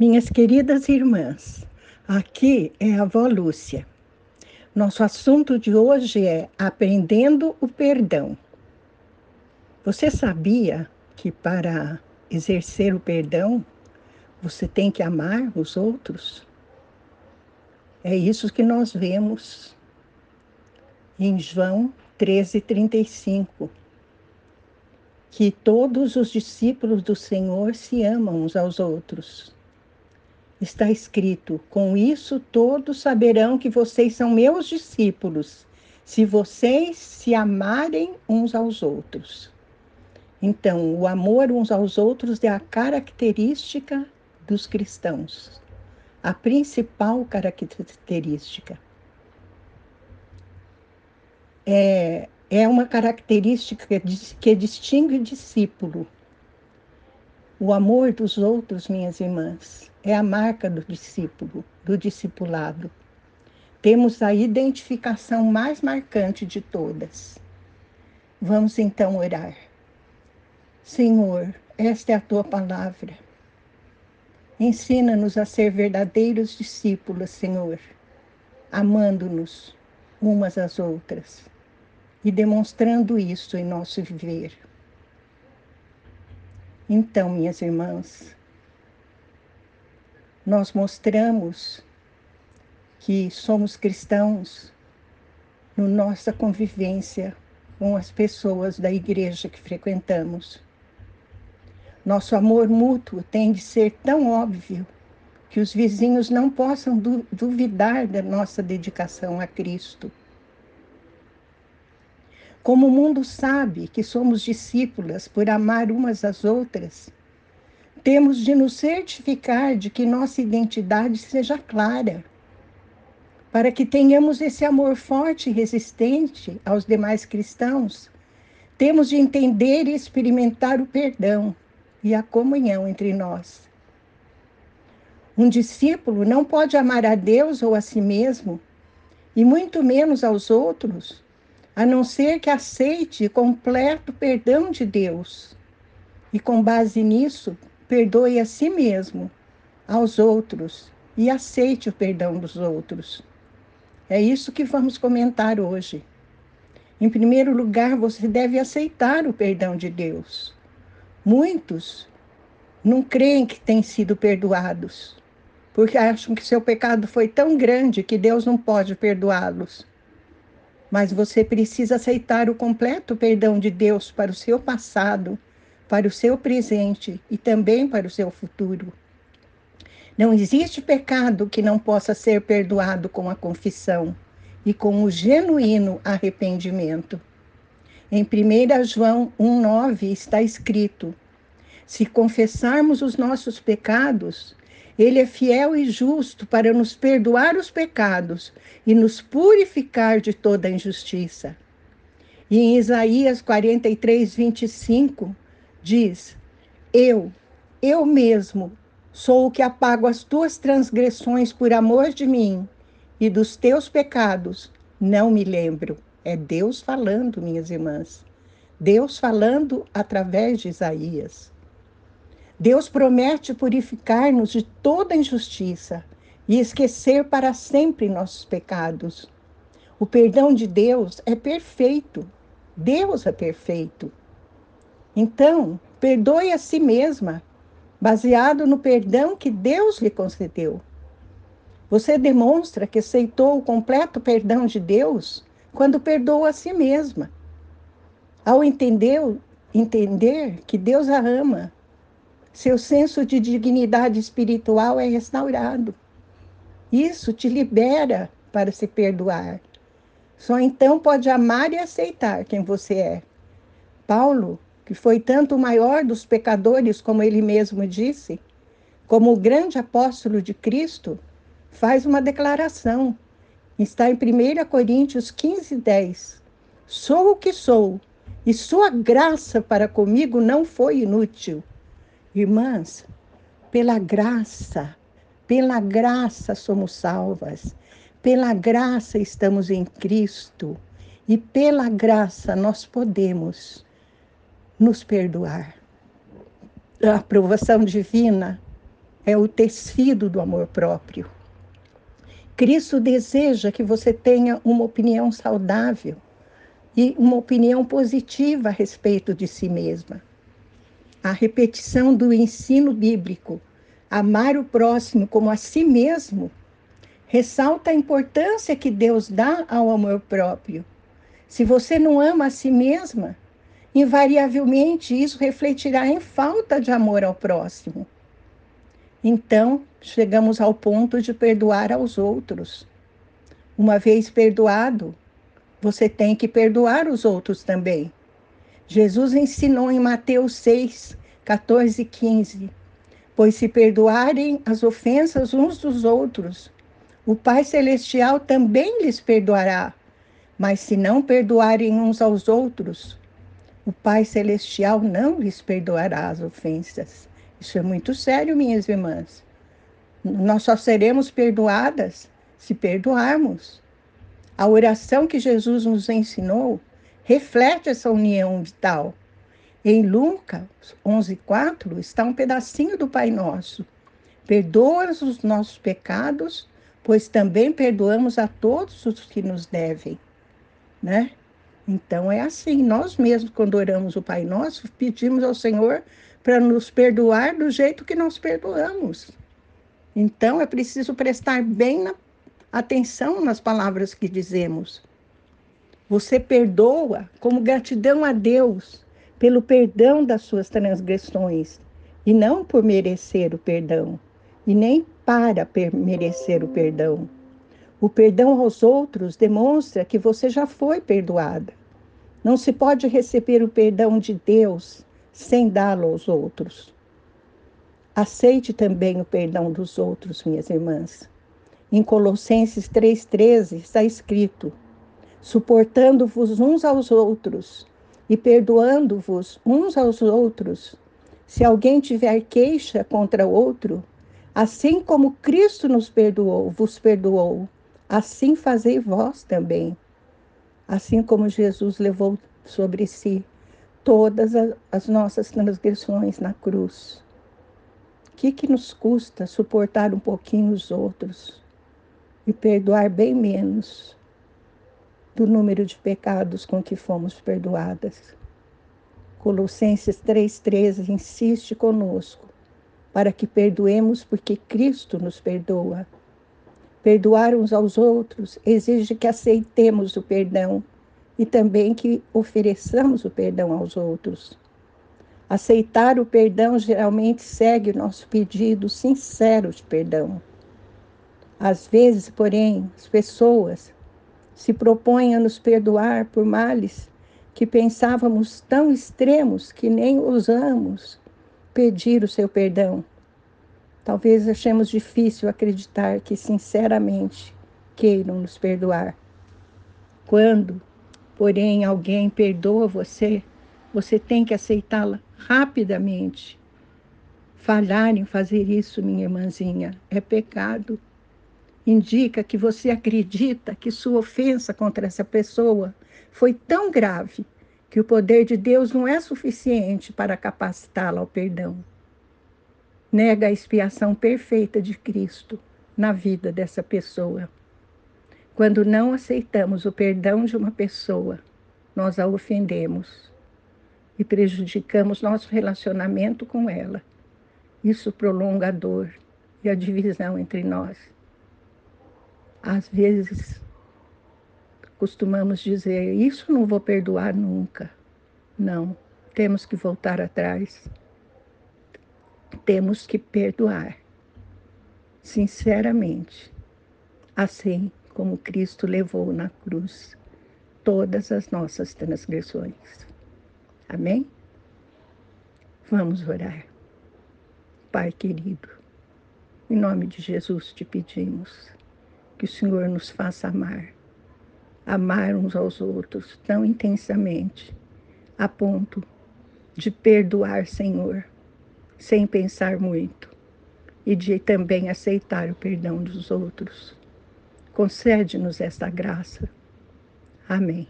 Minhas queridas irmãs, aqui é a avó Lúcia. Nosso assunto de hoje é aprendendo o perdão. Você sabia que para exercer o perdão, você tem que amar os outros? É isso que nós vemos em João 13:35, que todos os discípulos do Senhor se amam uns aos outros está escrito: Com isso todos saberão que vocês são meus discípulos, se vocês se amarem uns aos outros. Então, o amor uns aos outros é a característica dos cristãos, a principal característica. É, é uma característica que distingue o discípulo. O amor dos outros, minhas irmãs, é a marca do discípulo, do discipulado. Temos a identificação mais marcante de todas. Vamos então orar. Senhor, esta é a tua palavra. Ensina-nos a ser verdadeiros discípulos, Senhor, amando-nos umas às outras e demonstrando isso em nosso viver. Então, minhas irmãs, nós mostramos que somos cristãos na no nossa convivência com as pessoas da igreja que frequentamos. Nosso amor mútuo tem de ser tão óbvio que os vizinhos não possam du duvidar da nossa dedicação a Cristo. Como o mundo sabe que somos discípulas por amar umas às outras, temos de nos certificar de que nossa identidade seja clara, para que tenhamos esse amor forte e resistente aos demais cristãos. Temos de entender e experimentar o perdão e a comunhão entre nós. Um discípulo não pode amar a Deus ou a si mesmo, e muito menos aos outros, a não ser que aceite completo perdão de Deus. E com base nisso, perdoe a si mesmo, aos outros e aceite o perdão dos outros. É isso que vamos comentar hoje. Em primeiro lugar, você deve aceitar o perdão de Deus. Muitos não creem que têm sido perdoados, porque acham que seu pecado foi tão grande que Deus não pode perdoá-los. Mas você precisa aceitar o completo perdão de Deus para o seu passado para o seu presente e também para o seu futuro. Não existe pecado que não possa ser perdoado com a confissão e com o genuíno arrependimento. Em 1 João 1,9 está escrito: Se confessarmos os nossos pecados, Ele é fiel e justo para nos perdoar os pecados e nos purificar de toda injustiça. E em Isaías 43, 25, diz: Eu, eu mesmo, sou o que apago as tuas transgressões por amor de mim, e dos teus pecados não me lembro. É Deus falando, minhas irmãs. Deus falando através de Isaías. Deus promete purificar-nos de toda injustiça e esquecer para sempre nossos pecados. O perdão de Deus é perfeito. Deus é perfeito. Então, perdoe a si mesma, baseado no perdão que Deus lhe concedeu. Você demonstra que aceitou o completo perdão de Deus quando perdoa a si mesma. Ao entender, entender que Deus a ama, seu senso de dignidade espiritual é restaurado. Isso te libera para se perdoar. Só então pode amar e aceitar quem você é. Paulo que foi tanto o maior dos pecadores, como ele mesmo disse, como o grande apóstolo de Cristo, faz uma declaração. Está em 1 Coríntios 15, 10. Sou o que sou, e sua graça para comigo não foi inútil. Irmãs, pela graça, pela graça somos salvas, pela graça estamos em Cristo, e pela graça nós podemos nos perdoar. A aprovação divina é o tecido do amor próprio. Cristo deseja que você tenha uma opinião saudável e uma opinião positiva a respeito de si mesma. A repetição do ensino bíblico, amar o próximo como a si mesmo, ressalta a importância que Deus dá ao amor próprio. Se você não ama a si mesma, invariavelmente isso refletirá em falta de amor ao próximo. Então, chegamos ao ponto de perdoar aos outros. Uma vez perdoado, você tem que perdoar os outros também. Jesus ensinou em Mateus 6, 14 e 15: Pois se perdoarem as ofensas uns dos outros, o Pai Celestial também lhes perdoará. Mas se não perdoarem uns aos outros, o Pai Celestial não lhes perdoará as ofensas. Isso é muito sério, minhas irmãs. Nós só seremos perdoadas se perdoarmos. A oração que Jesus nos ensinou reflete essa união vital. Em Lucas 11:4 está um pedacinho do Pai Nosso. Perdoa os nossos pecados, pois também perdoamos a todos os que nos devem, né? Então é assim, nós mesmos quando oramos o Pai Nosso, pedimos ao Senhor para nos perdoar do jeito que nós perdoamos. Então é preciso prestar bem na, atenção nas palavras que dizemos. Você perdoa como gratidão a Deus pelo perdão das suas transgressões e não por merecer o perdão e nem para merecer o perdão. O perdão aos outros demonstra que você já foi perdoada. Não se pode receber o perdão de Deus sem dá-lo aos outros. Aceite também o perdão dos outros, minhas irmãs. Em Colossenses 3,13 está escrito: suportando-vos uns aos outros e perdoando-vos uns aos outros. Se alguém tiver queixa contra outro, assim como Cristo nos perdoou, vos perdoou, assim fazei vós também. Assim como Jesus levou sobre si todas as nossas transgressões na cruz. O que, que nos custa suportar um pouquinho os outros e perdoar bem menos do número de pecados com que fomos perdoadas? Colossenses 3,13 insiste conosco para que perdoemos porque Cristo nos perdoa. Perdoar uns aos outros exige que aceitemos o perdão e também que ofereçamos o perdão aos outros. Aceitar o perdão geralmente segue o nosso pedido sincero de perdão. Às vezes, porém, as pessoas se propõem a nos perdoar por males que pensávamos tão extremos que nem ousamos pedir o seu perdão. Talvez achemos difícil acreditar que sinceramente queiram nos perdoar. Quando porém alguém perdoa você, você tem que aceitá-la rapidamente. Falhar em fazer isso, minha irmãzinha, é pecado. Indica que você acredita que sua ofensa contra essa pessoa foi tão grave que o poder de Deus não é suficiente para capacitá-la ao perdão. Nega a expiação perfeita de Cristo na vida dessa pessoa. Quando não aceitamos o perdão de uma pessoa, nós a ofendemos e prejudicamos nosso relacionamento com ela. Isso prolonga a dor e a divisão entre nós. Às vezes, costumamos dizer: Isso não vou perdoar nunca. Não, temos que voltar atrás. Temos que perdoar, sinceramente. Assim, como Cristo levou na cruz todas as nossas transgressões. Amém? Vamos orar. Pai querido, em nome de Jesus te pedimos que o Senhor nos faça amar, amar uns aos outros tão intensamente, a ponto de perdoar, Senhor, sem pensar muito, e de também aceitar o perdão dos outros. Concede-nos esta graça. Amém.